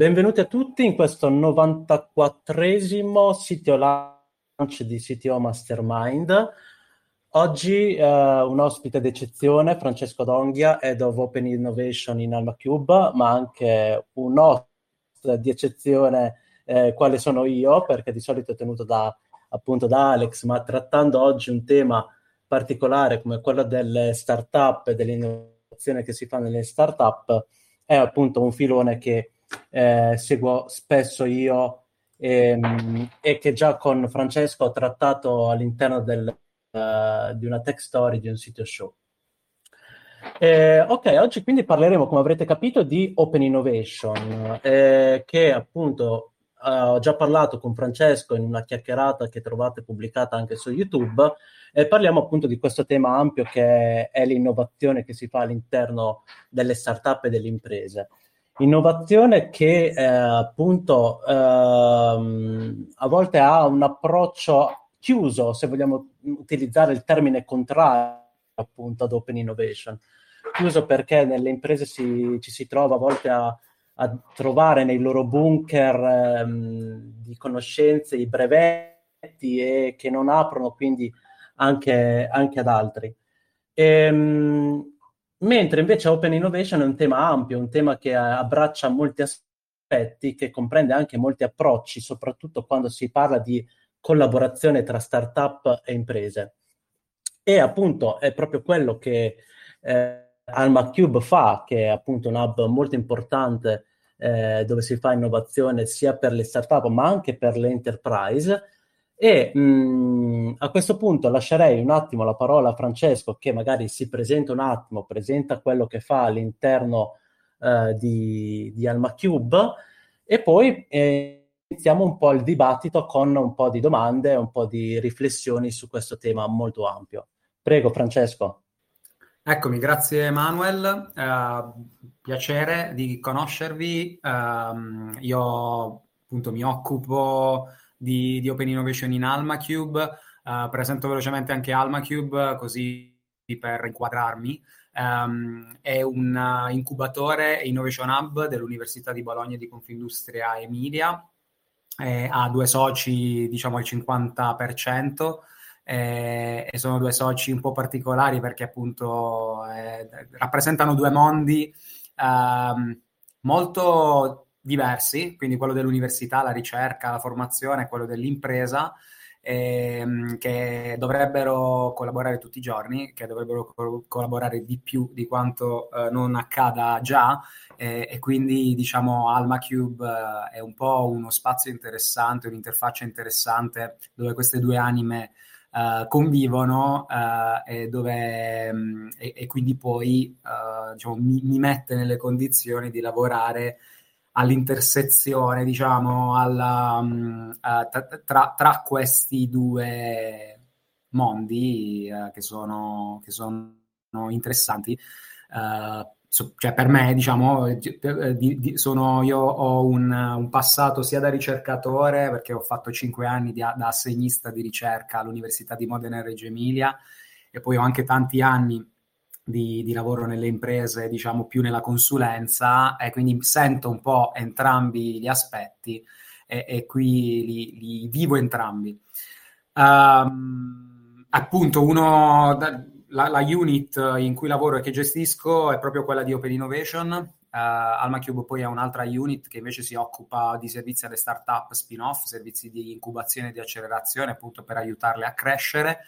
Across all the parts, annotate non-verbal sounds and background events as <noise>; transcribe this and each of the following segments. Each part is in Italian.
Benvenuti a tutti in questo 94esimo sito launch di CTO Mastermind. Oggi eh, un ospite d'eccezione, Francesco Donghia, Head of Open Innovation in AlmaCube, ma anche un host di eccezione eh, quale sono io, perché di solito è tenuto da, appunto da Alex, ma trattando oggi un tema particolare come quello delle startup e dell'innovazione che si fa nelle startup, è appunto un filone che eh, seguo spesso io e, ehm, e, che già con Francesco ho trattato all'interno del, uh, di una tech story di un sito show. Eh, ok, oggi quindi parleremo, come avrete capito, di Open Innovation, eh, che appunto uh, ho già parlato con Francesco in una chiacchierata che trovate pubblicata anche su YouTube, e parliamo appunto di questo tema ampio che è l'innovazione che si fa all'interno delle start-up e delle imprese. Innovazione che eh, appunto ehm, a volte ha un approccio chiuso, se vogliamo utilizzare il termine contrario appunto ad open innovation. Chiuso perché nelle imprese si, ci si trova a volte a, a trovare nei loro bunker ehm, di conoscenze i brevetti e che non aprono quindi anche, anche ad altri. Ehm, Mentre invece Open Innovation è un tema ampio, un tema che abbraccia molti aspetti, che comprende anche molti approcci, soprattutto quando si parla di collaborazione tra start-up e imprese. E appunto è proprio quello che eh, Alma Cube fa, che è appunto un hub molto importante eh, dove si fa innovazione sia per le start-up ma anche per le enterprise e mh, mm, a questo punto lascerei un attimo la parola a Francesco che magari si presenta un attimo, presenta quello che fa all'interno eh, di, di Alma Cube e poi eh, iniziamo un po' il dibattito con un po' di domande, un po' di riflessioni su questo tema molto ampio. Prego Francesco. Eccomi, grazie Manuel, uh, piacere di conoscervi. Uh, io appunto mi occupo di, di Open Innovation in AlmaCube. Uh, presento velocemente anche AlmaCube così per inquadrarmi. Um, è un uh, incubatore e innovation hub dell'Università di Bologna di Confindustria Emilia. Eh, ha due soci, diciamo al 50%. Eh, e sono due soci un po' particolari perché appunto eh, rappresentano due mondi eh, molto diversi, quindi quello dell'università, la ricerca, la formazione, quello dell'impresa, ehm, che dovrebbero collaborare tutti i giorni, che dovrebbero co- collaborare di più di quanto eh, non accada già eh, e quindi diciamo Alma Cube eh, è un po' uno spazio interessante, un'interfaccia interessante dove queste due anime Uh, convivono uh, e, dove, um, e, e, quindi poi uh, diciamo, mi, mi, mette nelle condizioni di lavorare all'intersezione, diciamo, alla, um, uh, tra, tra, questi due mondi uh, che, sono, che, sono, interessanti. Uh, so, cioè per me, diciamo, di, di, sono, io ho un, un, passato sia da ricercatore, perché ho fatto cinque anni di, da assegnista di ricerca all'Università di Modena e Reggio Emilia, e poi ho anche tanti anni di, di, lavoro nelle imprese, diciamo più nella consulenza, e quindi sento un po' entrambi gli aspetti e, e qui li, li, vivo entrambi. Um, appunto, uno, la, la, unit in cui lavoro e che gestisco è proprio quella di Open Innovation, AlmaCube poi è un'altra unit che invece si occupa di servizi alle start-up spin-off, servizi di incubazione e di accelerazione appunto per aiutarle a crescere.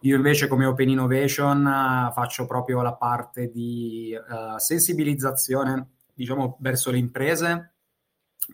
Io invece come Open Innovation uh, faccio proprio la parte di uh, sensibilizzazione diciamo verso le imprese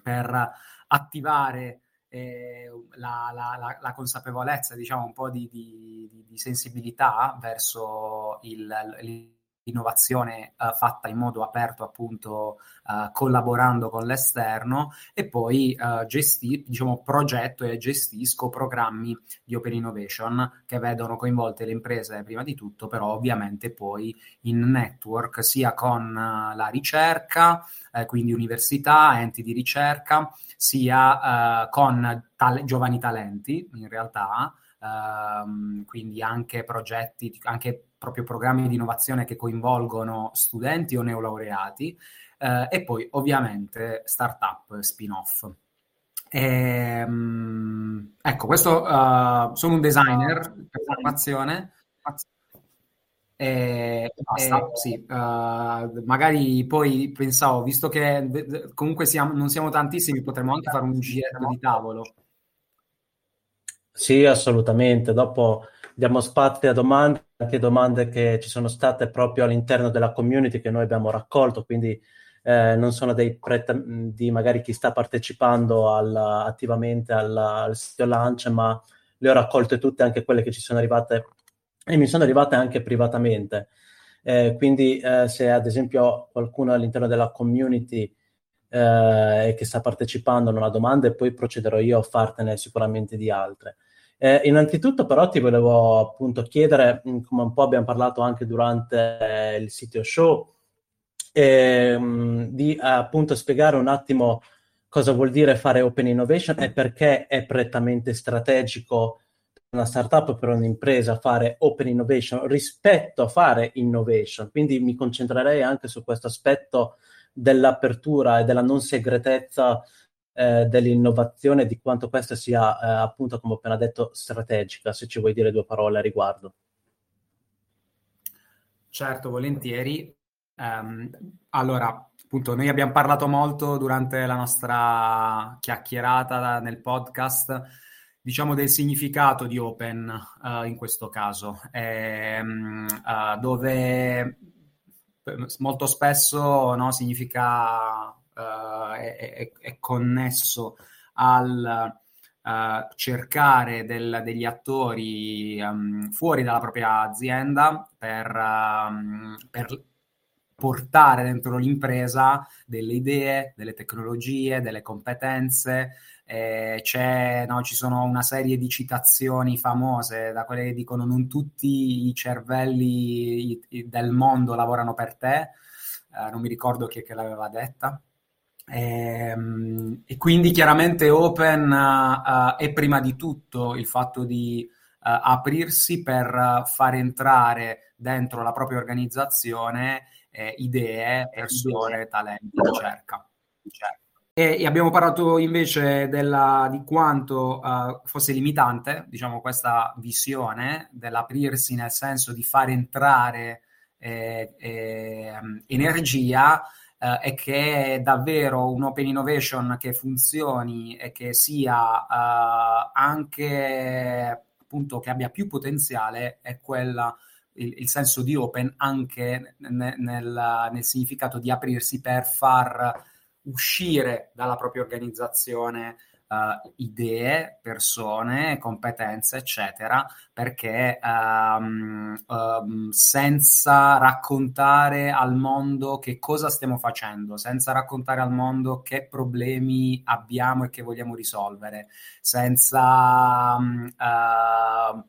per attivare eh, la, la, la, la, consapevolezza, diciamo un po' di, di, di sensibilità verso il, il innovazione uh, fatta in modo aperto, appunto, uh, collaborando con l'esterno e poi uh, gesti- diciamo, progetto e gestisco programmi di Open Innovation che vedono coinvolte le imprese prima di tutto, però ovviamente poi in network sia con la ricerca, eh, quindi università, enti di ricerca, sia con tal- giovani talenti in realtà. Uh, quindi anche progetti, anche proprio programmi di innovazione che coinvolgono studenti o neolaureati uh, e poi ovviamente startup spin-off. E, um, ecco, questo uh, sono un designer per formazione. E, basta, e, sì, uh, magari poi pensavo, visto che comunque siamo, non siamo tantissimi, potremmo anche fare un giretto di tavolo. Sì, assolutamente. Dopo diamo spazio a domande, anche domande che ci sono state proprio all'interno della community che noi abbiamo raccolto, quindi eh, non sono dei pre- di magari chi sta partecipando al, attivamente al, al sito launch, ma le ho raccolte tutte, anche quelle che ci sono arrivate e mi sono arrivate anche privatamente. Eh, quindi eh, se ad esempio qualcuno all'interno della community eh, che sta partecipando non ha domande, poi procederò io a fartene sicuramente di altre. Eh, innanzitutto però ti volevo appunto chiedere, come un po' abbiamo parlato anche durante eh, il sito show, ehm, di appunto spiegare un attimo cosa vuol dire fare open innovation e perché è prettamente strategico per una startup per un'impresa fare open innovation rispetto a fare innovation. Quindi mi concentrerei anche su questo aspetto dell'apertura e della non segretezza eh, dell'innovazione, di quanto questa sia, eh, appunto, come ho appena detto, strategica, se ci vuoi dire due parole a riguardo. Certo, volentieri. Um, allora, appunto, noi abbiamo parlato molto durante la nostra chiacchierata nel podcast, diciamo, del significato di open uh, in questo caso, ehm, uh, dove molto spesso no, significa uh, è, è, connesso al uh, cercare del, degli attori um, fuori dalla propria azienda per, um, per portare dentro l'impresa delle idee, delle tecnologie, delle competenze. Eh, no, ci sono una serie di citazioni famose da quelle che dicono non tutti i cervelli del mondo lavorano per te, eh, non mi ricordo chi è che l'aveva detta. E, ehm, e, quindi chiaramente Open uh, è prima di tutto il fatto di uh, aprirsi per far entrare dentro la propria organizzazione eh, idee, persone, talenti, ricerca. E, e, abbiamo parlato invece della, di quanto uh, fosse limitante, diciamo, questa visione dell'aprirsi nel senso di far entrare eh, eh, energia eh, e che è davvero un open innovation che funzioni e che sia eh, anche appunto che abbia più potenziale è quella il, il senso di open anche ne, nel, nel significato di aprirsi per far uscire dalla propria organizzazione uh, idee, persone, competenze, eccetera, perché um, um, senza raccontare al mondo che cosa stiamo facendo, senza raccontare al mondo che problemi abbiamo e che vogliamo risolvere, senza um, uh,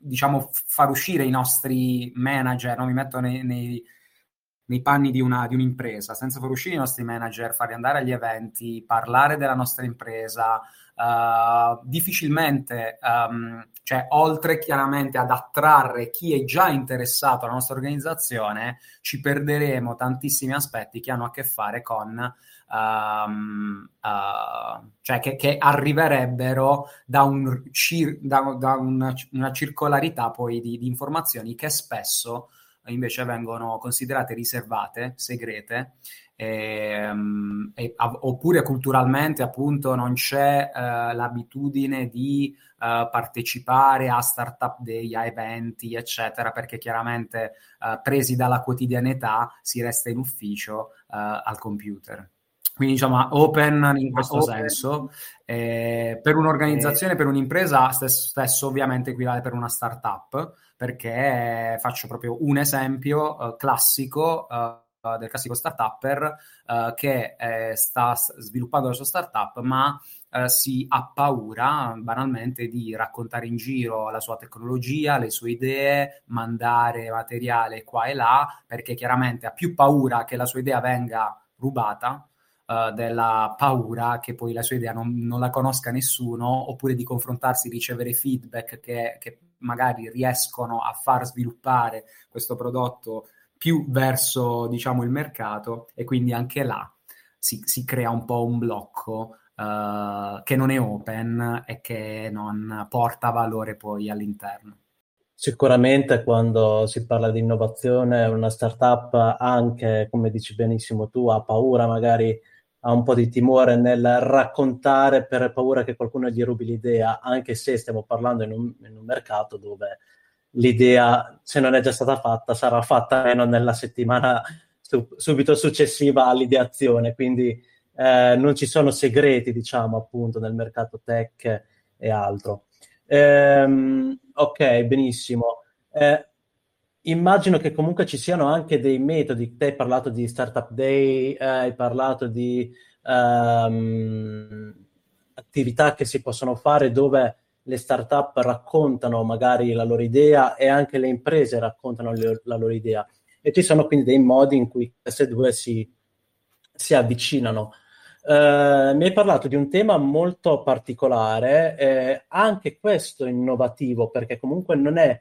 diciamo far uscire i nostri manager, no? mi metto nei, nei nei panni di, una, di, un'impresa, senza far uscire i nostri manager, farli andare agli eventi, parlare della nostra impresa, uh, difficilmente, um, cioè oltre chiaramente ad attrarre chi è già interessato alla nostra organizzazione, ci perderemo tantissimi aspetti che hanno a che fare con... Um, uh, cioè che, che, arriverebbero da, un da, da una, una, circolarità poi di, di informazioni che spesso invece vengono considerate riservate, segrete, ehm, e, oppure culturalmente appunto non c'è eh, l'abitudine di eh, partecipare a startup day, a eventi, eccetera, perché chiaramente eh, presi dalla quotidianità si resta in ufficio eh, al computer. Quindi diciamo open in questo open. senso. Eh, per un'organizzazione, per un'impresa, stesso, stesso ovviamente equivale per una startup perché faccio proprio un esempio uh, classico uh, del classico startupper uh, che sta sviluppando la sua startup, ma si ha paura banalmente di raccontare in giro la sua tecnologia, le sue idee, mandare materiale qua e là, perché chiaramente ha più paura che la sua idea venga rubata uh, della paura che poi la sua idea non, non, la conosca nessuno, oppure di confrontarsi, ricevere feedback che, che magari riescono a far sviluppare questo prodotto più verso diciamo il mercato e quindi anche là si, si crea un po' un blocco uh, che non è open e che non porta valore poi all'interno. Sicuramente quando si parla di innovazione, una startup anche, come dici benissimo tu, ha paura magari ha un po' di timore nel raccontare per paura che qualcuno gli rubi l'idea, anche se stiamo parlando in un, in un mercato dove l'idea, se non è già stata fatta, sarà fatta meno nella settimana su, subito successiva all'ideazione. Quindi eh, non ci sono segreti, diciamo, appunto, nel mercato tech e altro. Ehm, ok, benissimo. Eh, immagino che comunque ci siano anche dei metodi. Te hai parlato di Startup Day, eh, hai parlato di um, attività che si possono fare dove le startup raccontano magari la loro idea e anche le imprese raccontano le, la loro idea. E ci sono quindi dei modi in cui queste due si, si avvicinano. Uh, mi hai parlato di un tema molto particolare, eh, anche questo innovativo, perché comunque non è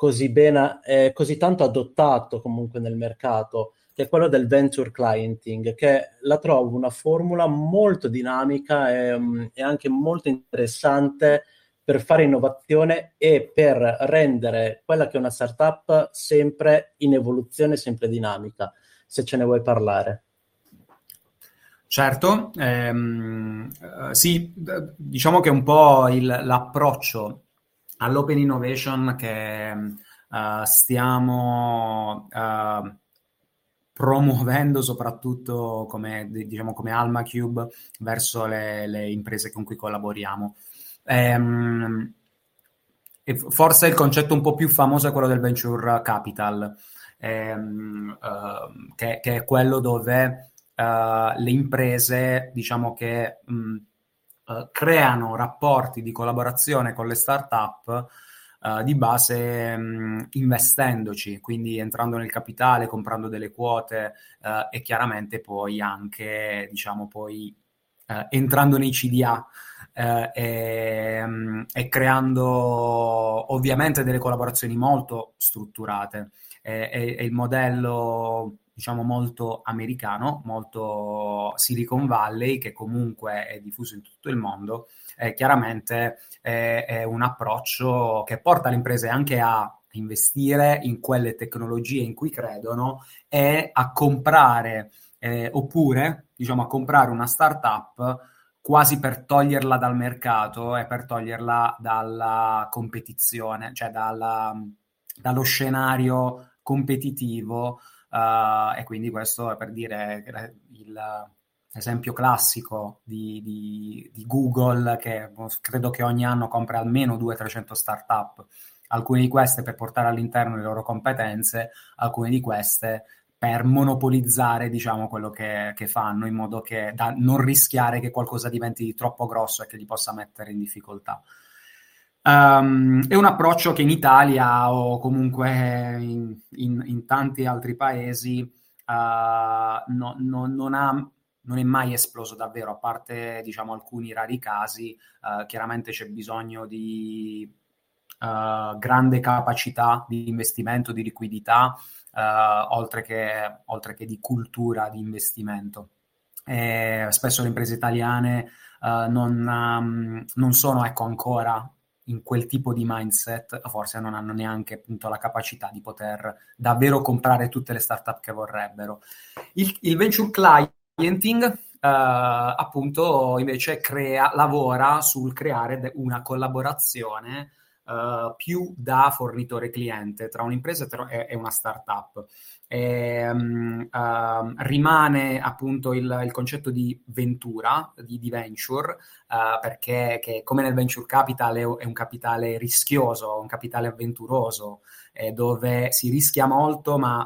così, bene, eh, così tanto adottato comunque nel mercato, che è quello del venture clienting, che la trovo una formula molto dinamica e, mm, e anche molto interessante per fare innovazione e per rendere quella che è una startup sempre in evoluzione, sempre dinamica, se ce ne vuoi parlare. Certo, ehm, eh, sì, diciamo che un po' il, l'approccio all'open innovation che uh, stiamo uh, promuovendo soprattutto come, diciamo, come Alma Cube verso le, le imprese con cui collaboriamo. Ehm, forse il concetto un po' più famoso è quello del venture capital, ehm, uh, che, che, è quello dove uh, le imprese, diciamo che mh, uh, creano rapporti di collaborazione con le start-up uh, di base mh, investendoci, quindi entrando nel capitale, comprando delle quote uh, e chiaramente poi anche, diciamo, poi entrando nei CDA. E, e, creando ovviamente delle collaborazioni molto strutturate. E, e il modello diciamo molto americano, molto Silicon Valley, che comunque è diffuso in tutto il mondo, eh, chiaramente è, è, un approccio che porta le imprese anche a investire in quelle tecnologie in cui credono e a comprare eh, oppure diciamo a comprare una startup quasi per toglierla dal mercato e per toglierla dalla competizione, cioè dalla, dallo scenario competitivo Uh, e quindi questo è per dire l'esempio classico di, di, di, Google che credo che ogni anno compra almeno 200-300 startup, alcune di queste per portare all'interno le loro competenze, alcune di queste per monopolizzare diciamo quello che, che fanno in modo che da non rischiare che qualcosa diventi troppo grosso e che li possa mettere in difficoltà. Um, è un approccio che in Italia o comunque in, in, in tanti altri paesi uh, no, no, non, ha, non, è mai esploso davvero, a parte diciamo, alcuni rari casi. Uh, chiaramente c'è bisogno di uh, grande capacità di investimento, di liquidità, oltre che, oltre, che, di cultura di investimento. E spesso le imprese italiane non, um, non sono ecco, ancora in quel tipo di mindset forse non hanno neanche appunto la capacità di poter davvero comprare tutte le startup che vorrebbero. Il, il venture clienting Uh, appunto invece crea, lavora sul creare una collaborazione uh, più da fornitore cliente tra un'impresa e, e una startup. E, um, uh, rimane appunto il, il, concetto di ventura, di, di venture, uh, perché come nel venture capital è, è, un capitale rischioso, un capitale avventuroso, eh, dove si rischia molto, ma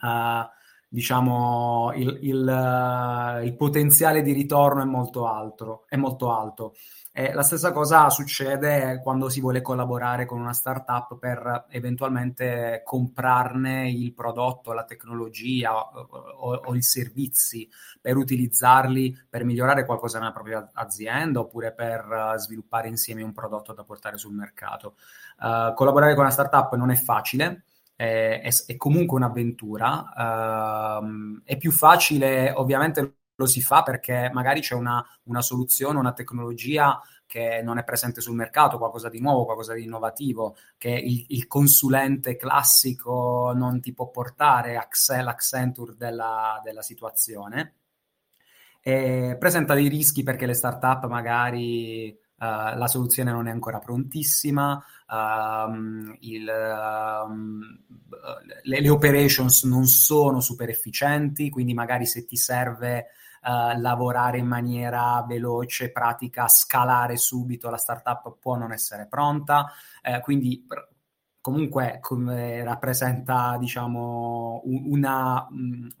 uh, diciamo il, il, il, potenziale di ritorno è molto alto. È molto alto. Eh, la stessa cosa succede quando si vuole collaborare con una startup per eventualmente comprarne il prodotto, la tecnologia o, o, o, i servizi per utilizzarli per migliorare qualcosa nella propria azienda oppure per uh, sviluppare insieme un prodotto da portare sul mercato. Uh, collaborare con una startup non è facile. È, è comunque un'avventura. Uh, è più facile, ovviamente, lo si fa perché magari c'è una, una soluzione, una tecnologia che non è presente sul mercato, qualcosa di nuovo, qualcosa di innovativo, che il, il consulente classico non ti può portare, Axel, Accenture della, della situazione. E presenta dei rischi perché le start-up magari Uh, la soluzione non è ancora prontissima, uh, il, uh, le, le, operations non sono super efficienti, quindi magari se ti serve uh, lavorare in maniera veloce, pratica, scalare subito, la startup può non essere pronta, uh, quindi comunque come rappresenta diciamo una,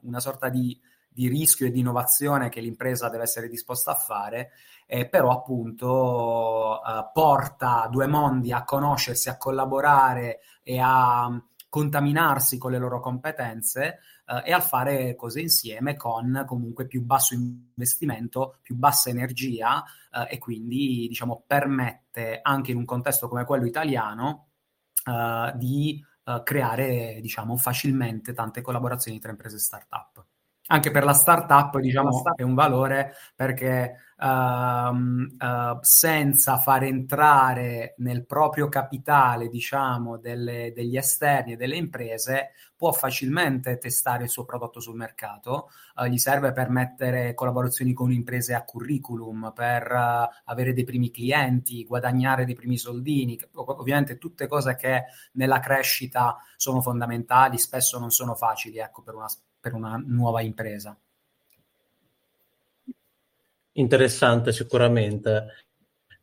una sorta di, di, rischio e di innovazione che l'impresa deve essere disposta a fare, eh, però appunto uh, porta due mondi a conoscersi, a collaborare e a contaminarsi con le loro competenze eh, e al fare cose insieme con comunque più basso investimento, più bassa energia eh, e quindi diciamo permette anche in un contesto come quello italiano eh, di eh, creare diciamo facilmente tante collaborazioni tra imprese e start-up. Anche per la startup, diciamo, è un valore perché uh, uh, senza far entrare nel proprio capitale, diciamo, delle, degli esterni e delle imprese, può facilmente testare il suo prodotto sul mercato. Uh, gli serve per mettere collaborazioni con imprese a curriculum, per eh, avere dei primi clienti, guadagnare dei primi soldini. Ovviamente tutte cose che nella crescita sono fondamentali, spesso non sono facili, ecco, per una per una nuova impresa. Interessante sicuramente.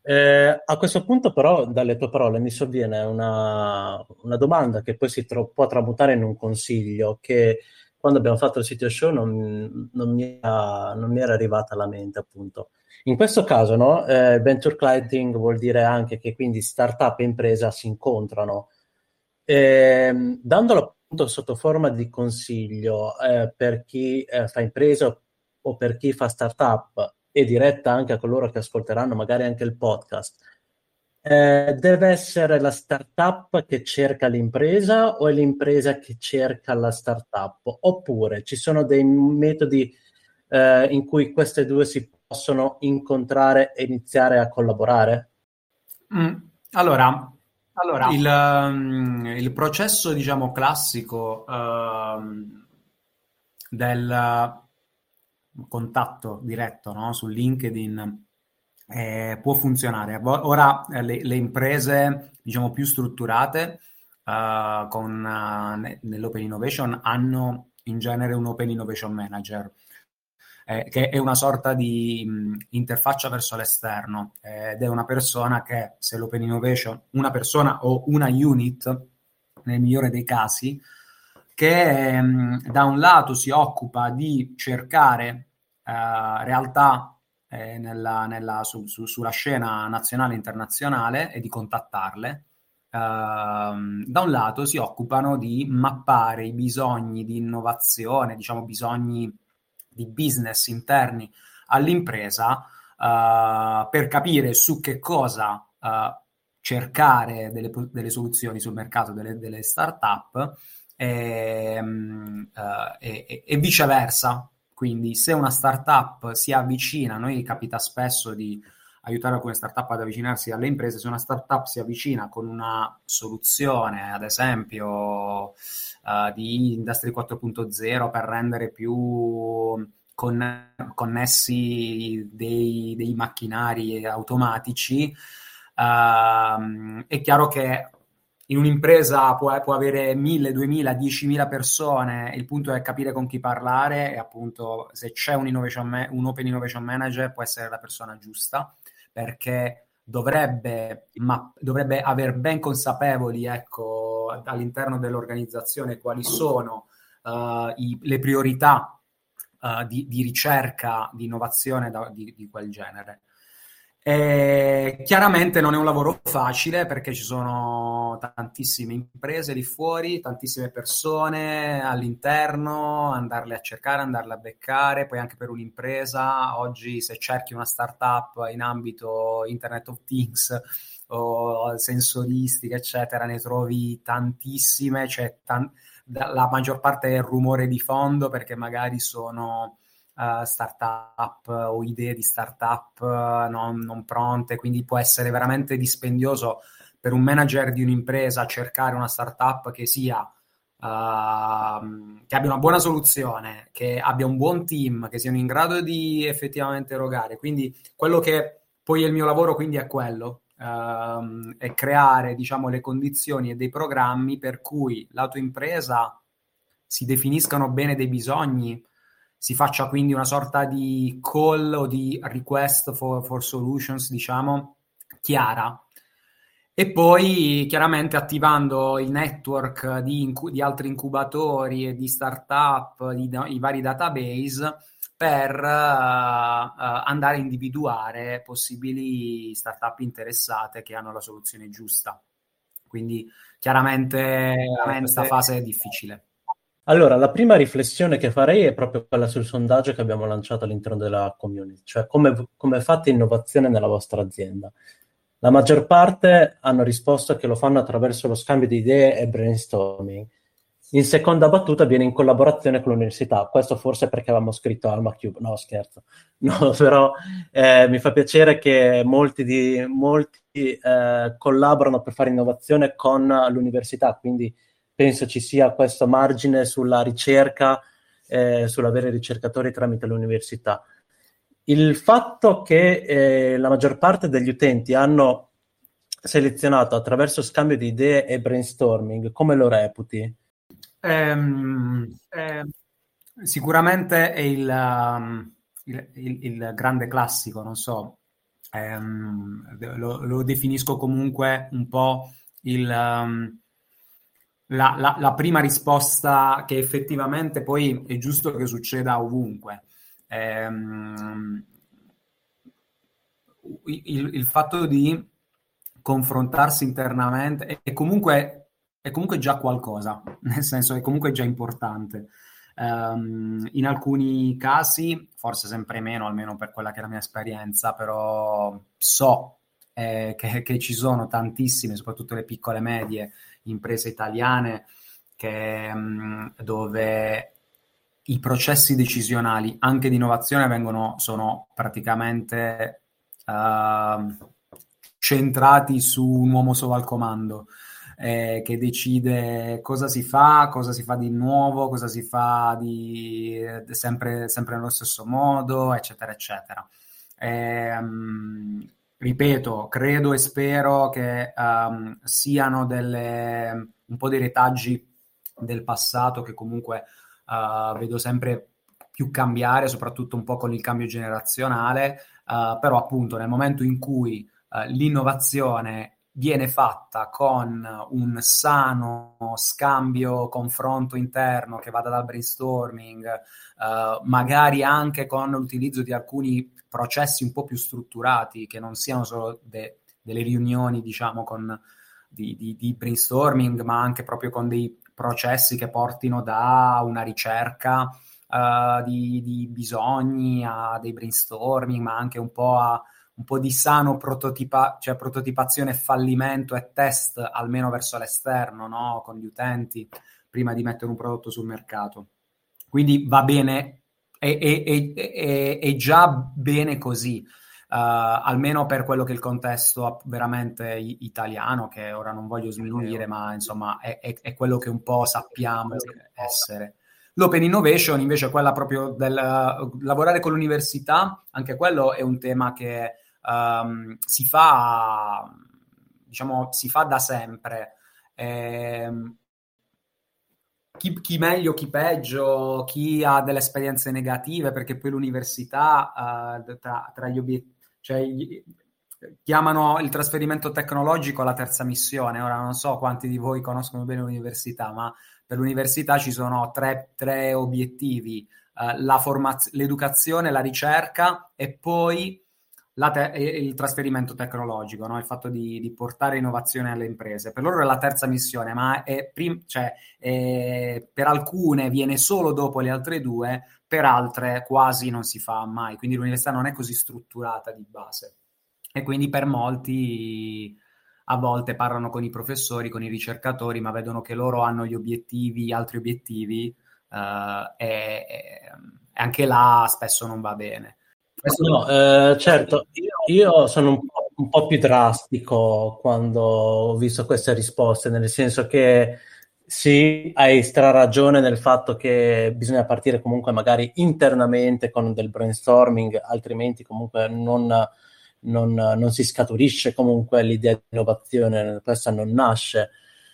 Eh, a questo punto però dalle tue parole mi sovviene una, una domanda che poi si tro- può tramutare in un consiglio che quando abbiamo fatto il sito show non, non, mi, era, non mi, era, arrivata alla mente appunto. In questo caso no, eh, venture climbing vuol dire anche che quindi startup e impresa si incontrano. Eh, dandolo sotto forma di consiglio eh, per chi eh, fa impresa o per chi fa startup e diretta anche a coloro che ascolteranno magari anche il podcast, eh, deve essere la startup che cerca l'impresa o è l'impresa che cerca la startup? Oppure ci sono dei metodi eh, in cui queste due si possono incontrare e iniziare a collaborare? Mm. Allora, allora, il, um, il processo, diciamo, classico uh, del contatto diretto no? su LinkedIn eh, può funzionare. Ora eh, le, le, imprese, diciamo, più strutturate uh, con, uh, nell'Open Innovation hanno in genere un Open Innovation Manager eh, che è una sorta di mh, interfaccia verso l'esterno eh, ed è una persona che, se l'Open Innovation, una persona o una unit, nel migliore dei casi, che mh, da un lato si occupa di cercare eh, realtà eh, nella, nella, su, su, sulla scena nazionale e internazionale e di contattarle. Uh, da un lato si occupano di mappare i bisogni di innovazione, diciamo bisogni di business interni all'impresa uh, per capire su che cosa uh, cercare delle, delle, soluzioni sul mercato delle, delle start-up e, uh, e, e, viceversa. Quindi se una startup si avvicina, a noi capita spesso di aiutare alcune startup ad avvicinarsi alle imprese, se una startup si avvicina con una soluzione, ad esempio uh, di Industry 4.0 per rendere più con, connessi dei, dei, macchinari automatici, Uh, è chiaro che in un'impresa può, può avere 1000, 2000, 10.000 persone, il punto è capire con chi parlare e appunto se c'è un, innovation, un Open Innovation Manager può essere la persona giusta perché dovrebbe, ma, dovrebbe aver ben consapevoli ecco, all'interno dell'organizzazione quali sono uh, i, le priorità uh, di, di, ricerca, di innovazione da, di, di quel genere. E chiaramente non è un lavoro facile perché ci sono tantissime imprese lì fuori, tantissime persone all'interno, andarle a cercare, andarle a beccare, poi anche per un'impresa, oggi se cerchi una startup in ambito Internet of Things o sensoristica, eccetera, ne trovi tantissime, c'è tan- la maggior parte è rumore di fondo perché magari sono uh, startup o idee di startup uh, non, non pronte, quindi può essere veramente dispendioso per un manager di un'impresa cercare una startup che sia uh, che abbia una buona soluzione, che abbia un buon team, che siano in grado di effettivamente erogare. Quindi quello che poi è il mio lavoro quindi è quello, uh, è creare diciamo le condizioni e dei programmi per cui la tua impresa si definiscano bene dei bisogni, si faccia quindi una sorta di call o di request for, for solutions, diciamo, chiara. E poi chiaramente attivando il network di, incu- di altri incubatori e di startup, di, i vari database, per uh, uh, andare a individuare possibili startup interessate che hanno la soluzione giusta. Quindi chiaramente questa fase è difficile. Allora, la prima riflessione che farei è proprio quella sul sondaggio che abbiamo lanciato all'interno della community, cioè come, come fate innovazione nella vostra azienda. La maggior parte hanno risposto che lo fanno attraverso lo scambio di idee e brainstorming. In seconda battuta viene in collaborazione con l'università, questo forse perché avevamo scritto Alma Cube, no scherzo, <laughs> no, però eh, mi fa piacere che molti, di, molti eh, collaborano per fare innovazione con l'università, quindi penso ci sia questo margine sulla ricerca, eh, sull'avere ricercatori tramite l'università. Il fatto che eh, la maggior parte degli utenti hanno selezionato attraverso scambio di idee e brainstorming, come lo reputi? Um, eh, sicuramente è il, um, il, il, il, grande classico, non so, um, lo, lo, definisco comunque un po' il, um, la, la, la, prima risposta che effettivamente poi è giusto che succeda ovunque. Ehm, il, il, fatto di confrontarsi internamente è comunque, è comunque già qualcosa, <laughs> nel senso è comunque già importante. Um, in alcuni casi, forse sempre meno, almeno per quella che è la mia esperienza, però so eh, che, che, ci sono tantissime, soprattutto le piccole e medie, imprese italiane che, dove i processi decisionali anche di innovazione vengono, sono praticamente uh, centrati su un uomo solo al comando eh, che decide cosa si fa, cosa si fa di nuovo, cosa si fa di, eh, sempre, sempre nello stesso modo, eccetera, eccetera. Eh, ripeto, credo e spero che um, siano delle, un po' dei retaggi del passato che comunque uh, vedo sempre più cambiare, soprattutto un po' con il cambio generazionale, uh, però appunto nel momento in cui uh, l'innovazione viene fatta con un sano scambio, confronto interno che vada dal brainstorming, magari anche con l'utilizzo di alcuni processi un po' più strutturati, che non siano solo de- delle riunioni, diciamo, con, di, di, di, brainstorming, ma anche proprio con dei processi che portino da una ricerca uh, di, di, bisogni a dei brainstorming, ma anche un po' a un po' di sano prototipa- cioè prototipazione, fallimento e test, almeno verso l'esterno, no? con gli utenti, prima di mettere un prodotto sul mercato. Quindi va bene è, è, è, è già bene così. Uh, almeno per quello che è il contesto veramente italiano, che ora non voglio sminuire, ma insomma è, è, è, quello che un po' sappiamo essere. L'open innovation invece è quella proprio del uh, lavorare con l'università, anche quello è un tema che um, si fa diciamo, si fa da sempre. Eh, chi, chi, meglio, chi peggio, chi ha delle esperienze negative, perché poi l'università uh, tra, tra, gli obiettivi, cioè, gli, chiamano il trasferimento tecnologico la terza missione. Ora non so quanti di voi conoscono bene l'università, ma per l'università ci sono tre, tre obiettivi, uh, la formaz- l'educazione, la ricerca e poi te- il trasferimento tecnologico, no? il fatto di, di, portare innovazione alle imprese. Per loro è la terza missione, ma prim- cioè, è, per alcune viene solo dopo le altre due, per altre quasi non si fa mai. Quindi l'università non è così strutturata di base. E quindi per molti a volte parlano con i professori, con i ricercatori, ma vedono che loro hanno gli obiettivi, altri obiettivi, uh, e, e anche là spesso non va bene. No, eh, certo, io, sono un po', un po', più drastico quando ho visto queste risposte, nel senso che sì, hai straragione nel fatto che bisogna partire comunque magari internamente con del brainstorming, altrimenti comunque non, non, non si scaturisce comunque l'idea di innovazione, questa non nasce.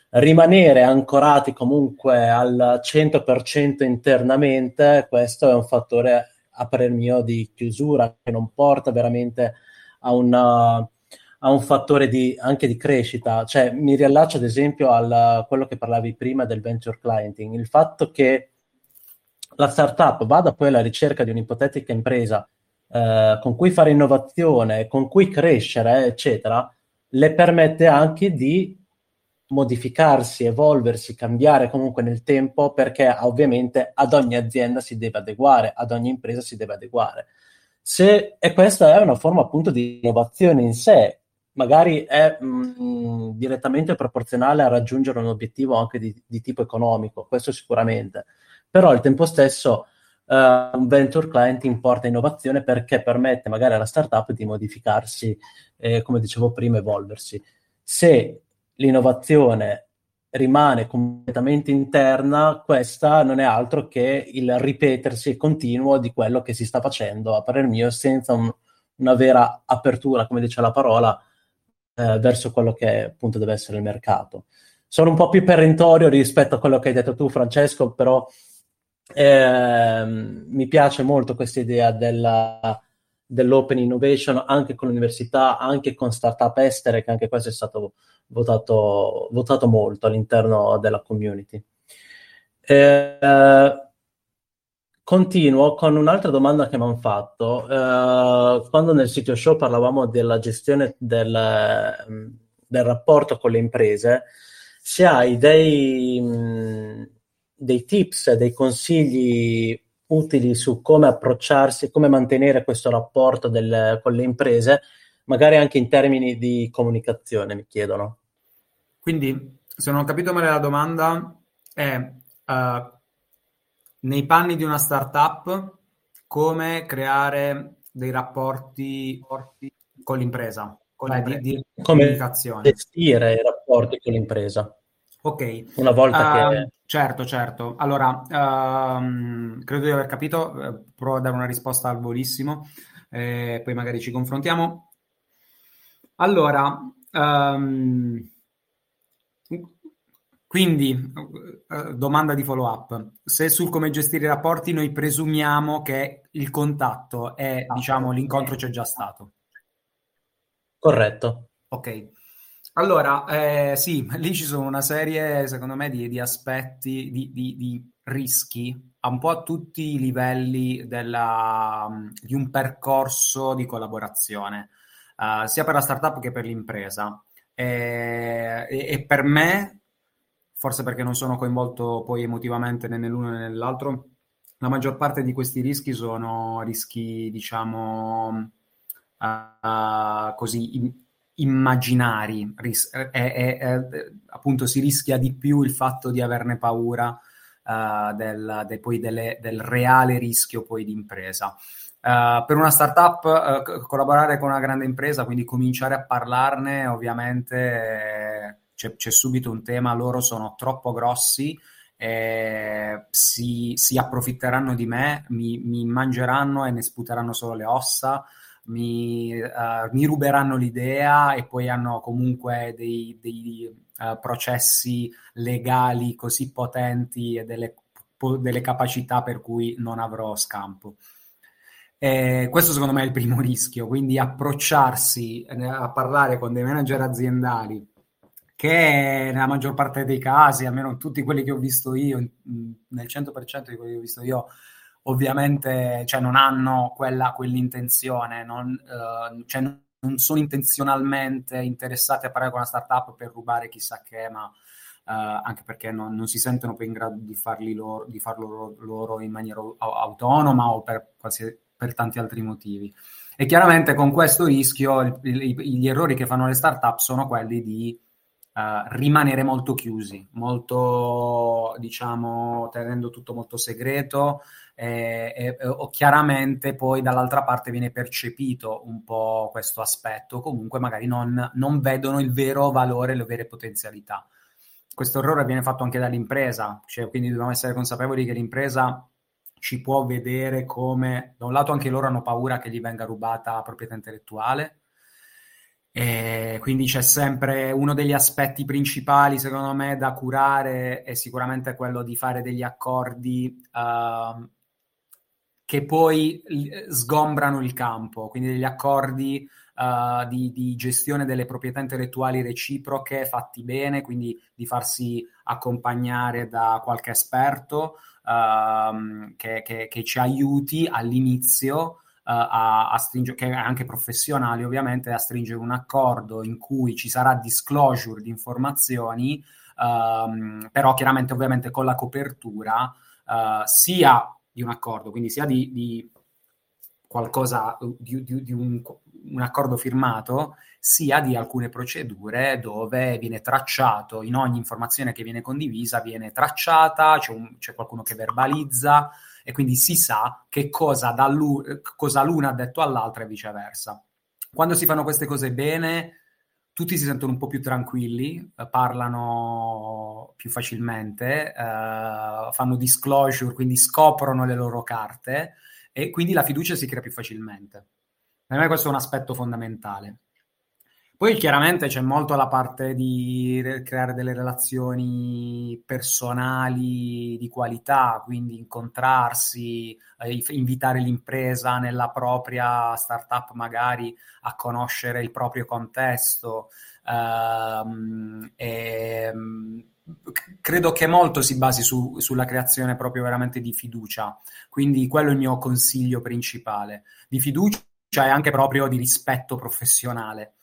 Rimanere ancorati comunque al 100% internamente, questo è un fattore a parer mio, di chiusura che non porta veramente a, una, a un fattore di, anche di crescita. Cioè, mi riallaccio ad esempio a quello che parlavi prima del venture clienting, il fatto che la startup vada poi alla ricerca di un'ipotetica impresa eh, con cui fare innovazione, con cui crescere, eccetera, le permette anche di modificarsi, evolversi, cambiare comunque nel tempo perché ovviamente ad ogni azienda si deve adeguare, ad ogni impresa si deve adeguare. Se, e questa è una forma appunto di innovazione in sé, magari è mh, mm, direttamente proporzionale a raggiungere un obiettivo anche di, di, tipo economico, questo sicuramente, però al tempo stesso uh, un venture client importa innovazione perché permette magari alla startup di modificarsi, eh, come dicevo prima, evolversi. Se l'innovazione rimane completamente interna, questa non è altro che il ripetersi continuo di quello che si sta facendo, a parer mio, senza un, una vera apertura, come dice la parola, eh, verso quello che appunto deve essere il mercato. Sono un po' più perentorio rispetto a quello che hai detto tu, Francesco, però eh, mi piace molto questa idea della, dell'open innovation anche con l'università, anche con startup estere, che anche questo è stato votato, votato molto all'interno della community. Eh, continuo con un'altra domanda che mi hanno fatto. Eh, quando nel sito show parlavamo della gestione del, del rapporto con le imprese, se hai dei, dei tips, dei consigli utili su come approcciarsi, come mantenere questo rapporto del, con le imprese, magari anche in termini di comunicazione, mi chiedono. Quindi, se non ho capito male la domanda, è uh, nei panni di una startup come creare dei rapporti con l'impresa, con Beh, di, di come comunicazione. gestire i rapporti con l'impresa. Ok. Una volta uh, che... Certo, certo. Allora, uh, credo di aver capito, eh, provo a dare una risposta al volissimo, eh, poi magari ci confrontiamo. Allora, um, quindi, uh, domanda di follow up. Se sul come gestire i rapporti noi presumiamo che il contatto e, diciamo, l'incontro c'è già stato. Corretto. Ok. Allora, eh, sì, <laughs> lì ci sono una serie, secondo me, di, di aspetti, di, di, di, rischi, un po' a tutti i livelli della, di un percorso di collaborazione uh, sia per la startup che per l'impresa. E, e, e, per me, forse perché non sono coinvolto poi emotivamente né nell'uno né nell'altro, la maggior parte di questi rischi sono rischi, diciamo, uh, così in, immaginari. Ris- e, e, appunto si rischia di più il fatto di averne paura uh, del, de, poi delle, del reale rischio poi di impresa. Uh, per una startup uh, collaborare con una grande impresa, quindi cominciare a parlarne, ovviamente eh, c'è, c'è, subito un tema, loro sono troppo grossi, eh, si, si, approfitteranno di me, mi, mi, mangeranno e ne sputeranno solo le ossa, mi, uh, mi, ruberanno l'idea e poi hanno comunque dei, dei uh, processi legali così potenti e delle, po- delle, capacità per cui non avrò scampo. E questo secondo me è il primo <laughs> rischio, quindi approcciarsi eh, a parlare con dei manager aziendali che nella maggior parte dei casi, almeno tutti quelli che ho visto io, nel 100% di quelli che ho visto io, ovviamente cioè, non hanno quella, quell'intenzione, non, uh, cioè, non sono intenzionalmente interessati a parlare con una startup per rubare chissà che, ma uh, anche perché non, non, si sentono poi in grado di, loro, di farlo loro, loro, in maniera autonoma o per, per, tanti altri motivi. E chiaramente con questo rischio il, il, gli errori che fanno le startup sono quelli di Uh, rimanere molto chiusi, molto, diciamo, tenendo tutto molto segreto, e, e, o chiaramente poi dall'altra parte viene percepito un po' questo aspetto, comunque magari non, non vedono il vero valore, le vere potenzialità. Questo errore viene fatto anche dall'impresa, cioè, quindi dobbiamo essere consapevoli che l'impresa ci può vedere come, da un lato anche loro hanno paura che gli venga rubata proprietà intellettuale, e quindi c'è sempre uno degli aspetti principali, secondo me, da curare è sicuramente quello di fare degli accordi uh, che poi sgombrano il campo, quindi degli accordi uh, di, di, gestione delle proprietà intellettuali reciproche fatti bene, quindi di farsi accompagnare da qualche esperto uh, che, che, che, ci aiuti all'inizio. Uh, a, a stringere, che è anche professionali ovviamente, a stringere un accordo in cui ci sarà disclosure di informazioni, uh, però chiaramente ovviamente con la copertura uh, sia di un accordo, quindi sia di, di qualcosa, di, di, di un, un, accordo firmato, sia di alcune procedure dove viene tracciato, in ogni informazione che viene condivisa viene tracciata, c'è, un, c'è qualcuno che verbalizza e quindi si sa che cosa, cosa l'una ha detto all'altra e viceversa. Quando si fanno queste cose bene, tutti si sentono un po' più tranquilli, eh, parlano più facilmente, eh, fanno disclosure, quindi scoprono le loro carte e quindi la fiducia si crea più facilmente. Per me questo è un aspetto fondamentale. Poi chiaramente c'è molto la parte di creare delle relazioni personali di qualità, quindi incontrarsi, eh, invitare l'impresa nella propria startup magari a conoscere il proprio contesto. Ehm, e, credo che molto si basi su, sulla creazione proprio veramente di fiducia, quindi quello è il mio consiglio principale, di fiducia e anche proprio di rispetto professionale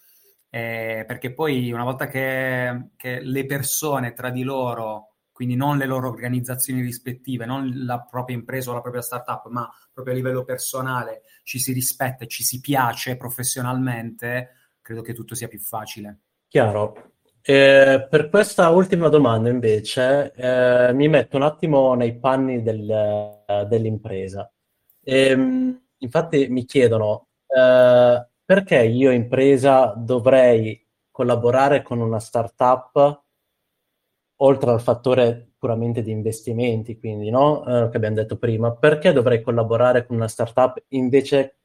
eh, perché poi una volta che, che, le persone tra di loro, quindi non le loro organizzazioni rispettive, non la propria impresa o la propria startup, ma proprio a livello personale ci si rispetta e ci si piace professionalmente, credo che tutto sia più facile. Chiaro. Eh, per questa ultima domanda invece eh, mi metto un attimo nei panni del, dell'impresa. E, ehm, infatti mi chiedono, uh, perché io impresa dovrei collaborare con una startup oltre al fattore puramente di investimenti, quindi no? Eh, che abbiamo detto prima, perché dovrei collaborare con una startup invece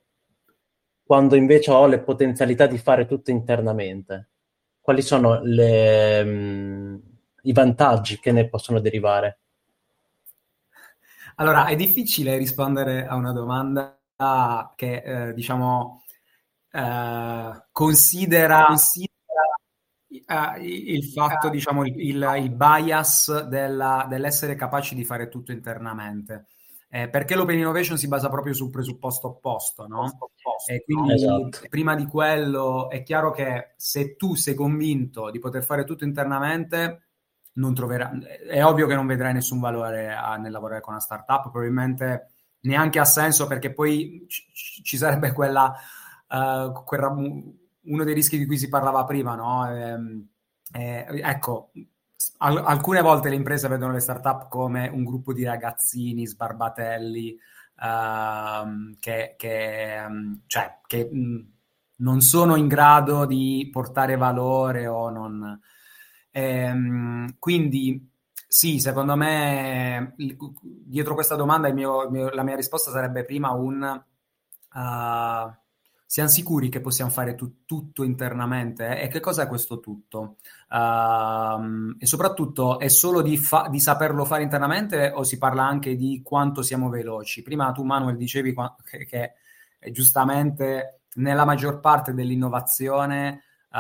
quando invece ho le potenzialità di fare tutto internamente? Quali sono le, mh, mm, i vantaggi che ne possono derivare? Allora, è difficile rispondere a una domanda che, eh, diciamo, eh, considera, considera uh, il fatto, diciamo, il, il bias della, dell'essere capaci di fare tutto internamente. Eh, perché l'open innovation si basa proprio sul presupposto opposto, no? E quindi esatto. prima di quello è chiaro che se tu sei convinto di poter fare tutto internamente, non troverai, è ovvio che non vedrai nessun valore a, nel lavorare con una startup, probabilmente neanche ha senso perché poi ci, ci sarebbe quella uh, quel, uno dei rischi di cui si parlava prima, no? Eh, eh, ecco, al- alcune volte le imprese vedono le startup come un gruppo di ragazzini sbarbatelli uh, che, che, um, cioè, che mh, non sono in grado di portare valore o non... Ehm, quindi sì, secondo me dietro questa domanda mio, mio, la mia risposta sarebbe prima un... Uh, siamo sicuri che possiamo fare tu- tutto internamente? E che cosa è questo tutto? Uh, e soprattutto è solo di, fa- di, saperlo fare internamente o si parla anche di quanto siamo veloci? Prima tu, Manuel, dicevi qua- che, che giustamente nella maggior parte dell'innovazione uh,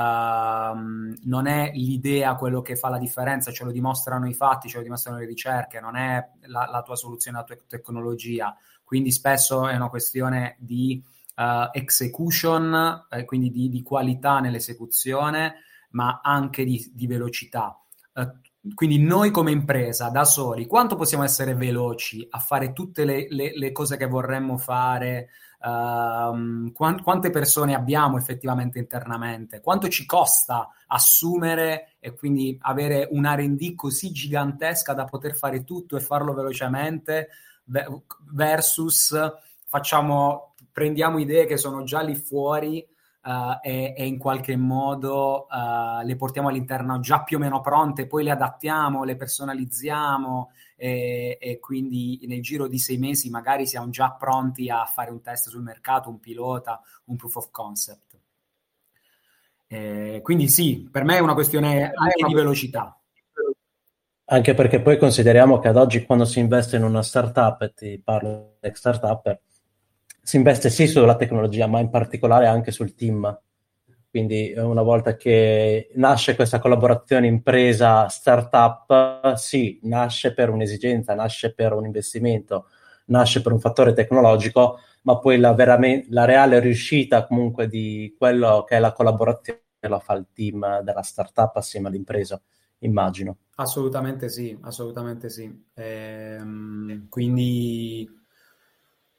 non è l'idea quello che fa la differenza, ce lo dimostrano i fatti, ce lo dimostrano le ricerche, non è la, la tua soluzione, la tua tecnologia. Quindi spesso è una questione di uh, execution, eh, quindi di, di, qualità nell'esecuzione, ma anche di, di velocità. Uh, quindi noi come impresa, da soli, quanto possiamo essere veloci a fare tutte le, le, le cose che vorremmo fare? Uh, quante persone abbiamo effettivamente internamente? Quanto ci costa assumere e quindi avere una R&D così gigantesca da poter fare tutto e farlo velocemente versus facciamo prendiamo idee che sono già lì fuori uh, e, e, in qualche modo uh, le portiamo all'interno già più o meno pronte, poi le adattiamo, le personalizziamo e, e, quindi nel giro di sei mesi magari siamo già pronti a fare un test sul mercato, un pilota, un proof of concept. Eh, quindi sì, per me è una questione anche di velocità. Anche perché poi consideriamo che ad oggi quando si investe in una startup, e ti parlo di startup, si investe sì sulla tecnologia, ma in particolare anche sul team. Quindi una volta che nasce questa collaborazione impresa-startup, sì, nasce per un'esigenza, nasce per un investimento, nasce per un fattore tecnologico, ma poi la, veramente, la reale riuscita comunque di quello che è la collaborazione la fa il team della startup assieme all'impresa, immagino. Assolutamente sì, assolutamente sì. Ehm, quindi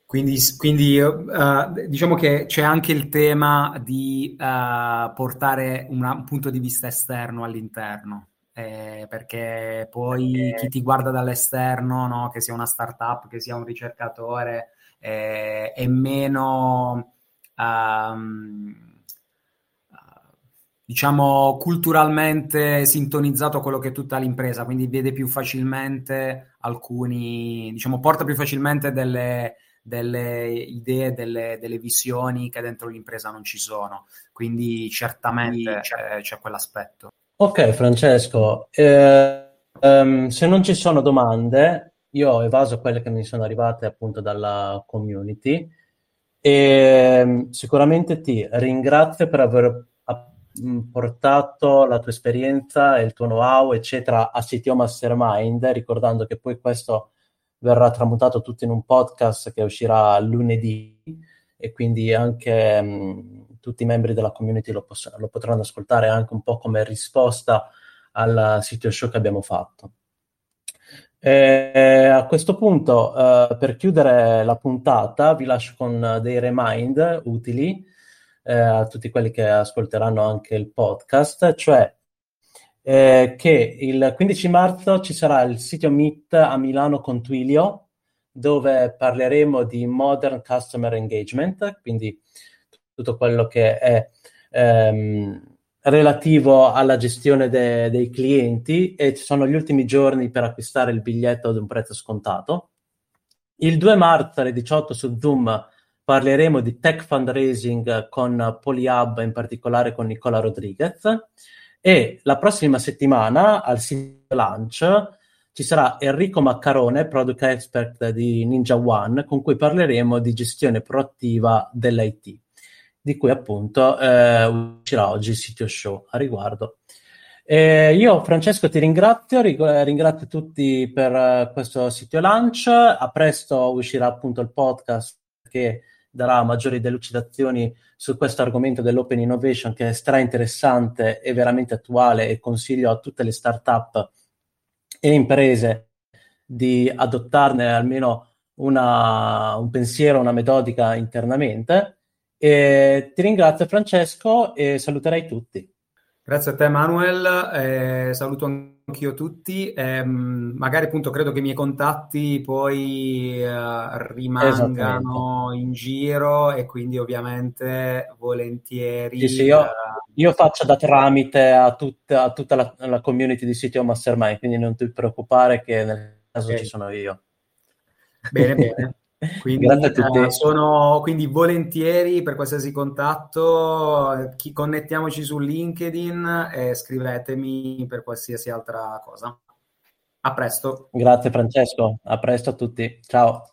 quindi, quindi uh, diciamo che c'è anche il tema di uh, portare una, un punto di vista esterno all'interno, eh, perché poi chi ti guarda dall'esterno, no, che sia una startup, che sia un ricercatore, eh, è meno... Um, diciamo, culturalmente sintonizzato a quello che è tutta l'impresa, quindi vede più facilmente alcuni, diciamo, porta più facilmente delle, delle idee, delle, delle, visioni che dentro l'impresa non ci sono. Quindi certamente c'è, c'è quell'aspetto. Ok, Francesco, eh, um, se non ci sono domande, io ho evaso quelle che mi sono arrivate appunto dalla community e um, sicuramente ti ringrazio per aver portato la tua esperienza e il tuo know-how, eccetera, a CTO Mastermind, ricordando che poi questo verrà tramutato tutto in un podcast che uscirà lunedì e quindi anche mh, tutti i membri della community lo, poss- lo, potranno ascoltare anche un po' come risposta al sito show che abbiamo fatto. E a questo punto, uh, per chiudere la puntata, vi lascio con dei remind utili eh, a tutti quelli che ascolteranno anche il podcast, cioè eh, che il 15 marzo ci sarà il sito Meet a Milano con Twilio, dove parleremo di Modern Customer Engagement, quindi tutto quello che è ehm, relativo alla gestione de- dei clienti e ci sono gli ultimi giorni per acquistare il biglietto ad un prezzo scontato. Il 2 marzo alle 18 su Zoom parleremo di tech fundraising con Polyhub, in particolare con Nicola Rodriguez. E la prossima settimana al sito launch ci sarà Enrico Maccarone, product expert di Ninja One, con cui parleremo di gestione proattiva dell'IT, di cui appunto eh, uscirà oggi il sito show a riguardo. Eh, io Francesco ti ringrazio, ringrazio tutti per uh, questo sito launch, a presto uscirà appunto il podcast che darà maggiori delucidazioni su questo argomento dell'open innovation che è stra interessante e veramente attuale e consiglio a tutte le start-up e imprese di adottarne almeno una, un pensiero, una metodica internamente. E ti ringrazio Francesco e saluterei tutti. Grazie a te Manuel, eh, saluto anch'io tutti, eh, magari appunto credo che i miei contatti poi eh, rimangano in giro e quindi ovviamente volentieri... Sì, sì, io, eh, io, faccio da tramite a tutta, a tutta la, la, community di Sitio Mastermind, quindi non ti preoccupare che nel caso okay. ci sono io. Bene, bene. <laughs> Quindi, eh, sono quindi volentieri per qualsiasi contatto, chi, connettiamoci su LinkedIn e scrivetemi per qualsiasi altra cosa. A presto. Grazie Francesco, a presto a tutti. Ciao.